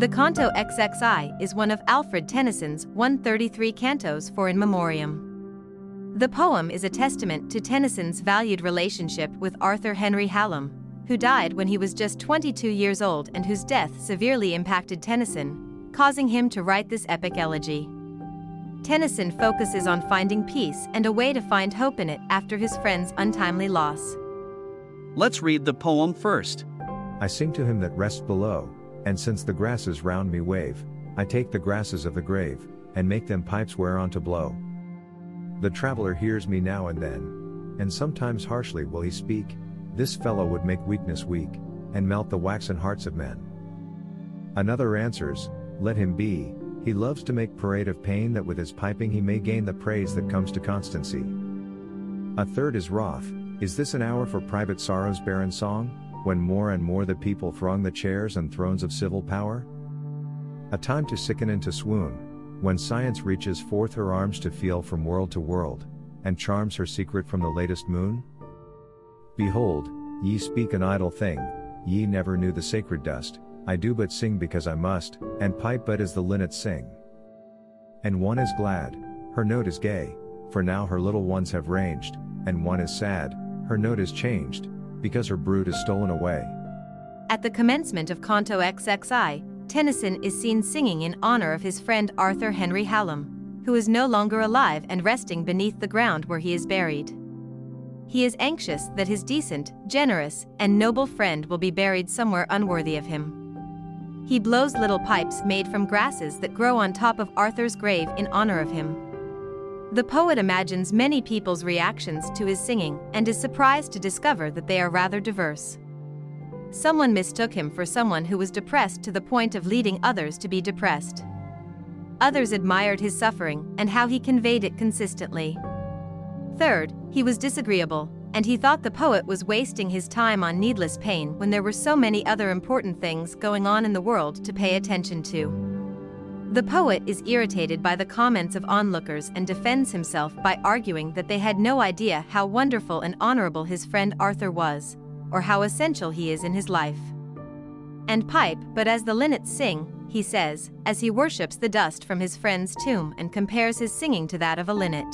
The Canto XXI is one of Alfred Tennyson's 133 cantos for in memoriam. The poem is a testament to Tennyson's valued relationship with Arthur Henry Hallam, who died when he was just 22 years old and whose death severely impacted Tennyson, causing him to write this epic elegy. Tennyson focuses on finding peace and a way to find hope in it after his friend's untimely loss. Let's read the poem first. I sing to him that rests below, and since the grasses round me wave, I take the grasses of the grave, and make them pipes whereon to blow. The traveler hears me now and then, and sometimes harshly will he speak, this fellow would make weakness weak, and melt the waxen hearts of men. Another answers, Let him be, he loves to make parade of pain that with his piping he may gain the praise that comes to constancy. A third is wroth, is this an hour for private sorrow's barren song, when more and more the people throng the chairs and thrones of civil power? A time to sicken and to swoon, when science reaches forth her arms to feel from world to world, and charms her secret from the latest moon? Behold, ye speak an idle thing, ye never knew the sacred dust, I do but sing because I must, and pipe but as the linnets sing. And one is glad, her note is gay, for now her little ones have ranged, and one is sad, her note is changed, because her brood is stolen away. At the commencement of Canto XXI, Tennyson is seen singing in honor of his friend Arthur Henry Hallam, who is no longer alive and resting beneath the ground where he is buried. He is anxious that his decent, generous, and noble friend will be buried somewhere unworthy of him. He blows little pipes made from grasses that grow on top of Arthur's grave in honor of him. The poet imagines many people's reactions to his singing and is surprised to discover that they are rather diverse. Someone mistook him for someone who was depressed to the point of leading others to be depressed. Others admired his suffering and how he conveyed it consistently. Third, he was disagreeable, and he thought the poet was wasting his time on needless pain when there were so many other important things going on in the world to pay attention to. The poet is irritated by the comments of onlookers and defends himself by arguing that they had no idea how wonderful and honorable his friend Arthur was, or how essential he is in his life. And pipe, but as the linnets sing, he says, as he worships the dust from his friend's tomb and compares his singing to that of a linnet.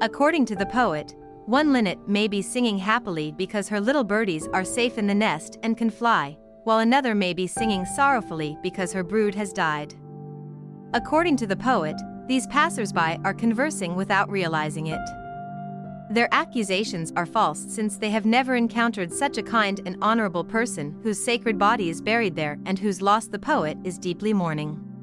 According to the poet, one linnet may be singing happily because her little birdies are safe in the nest and can fly, while another may be singing sorrowfully because her brood has died. According to the poet, these passersby are conversing without realizing it. Their accusations are false since they have never encountered such a kind and honorable person whose sacred body is buried there and whose loss the poet is deeply mourning.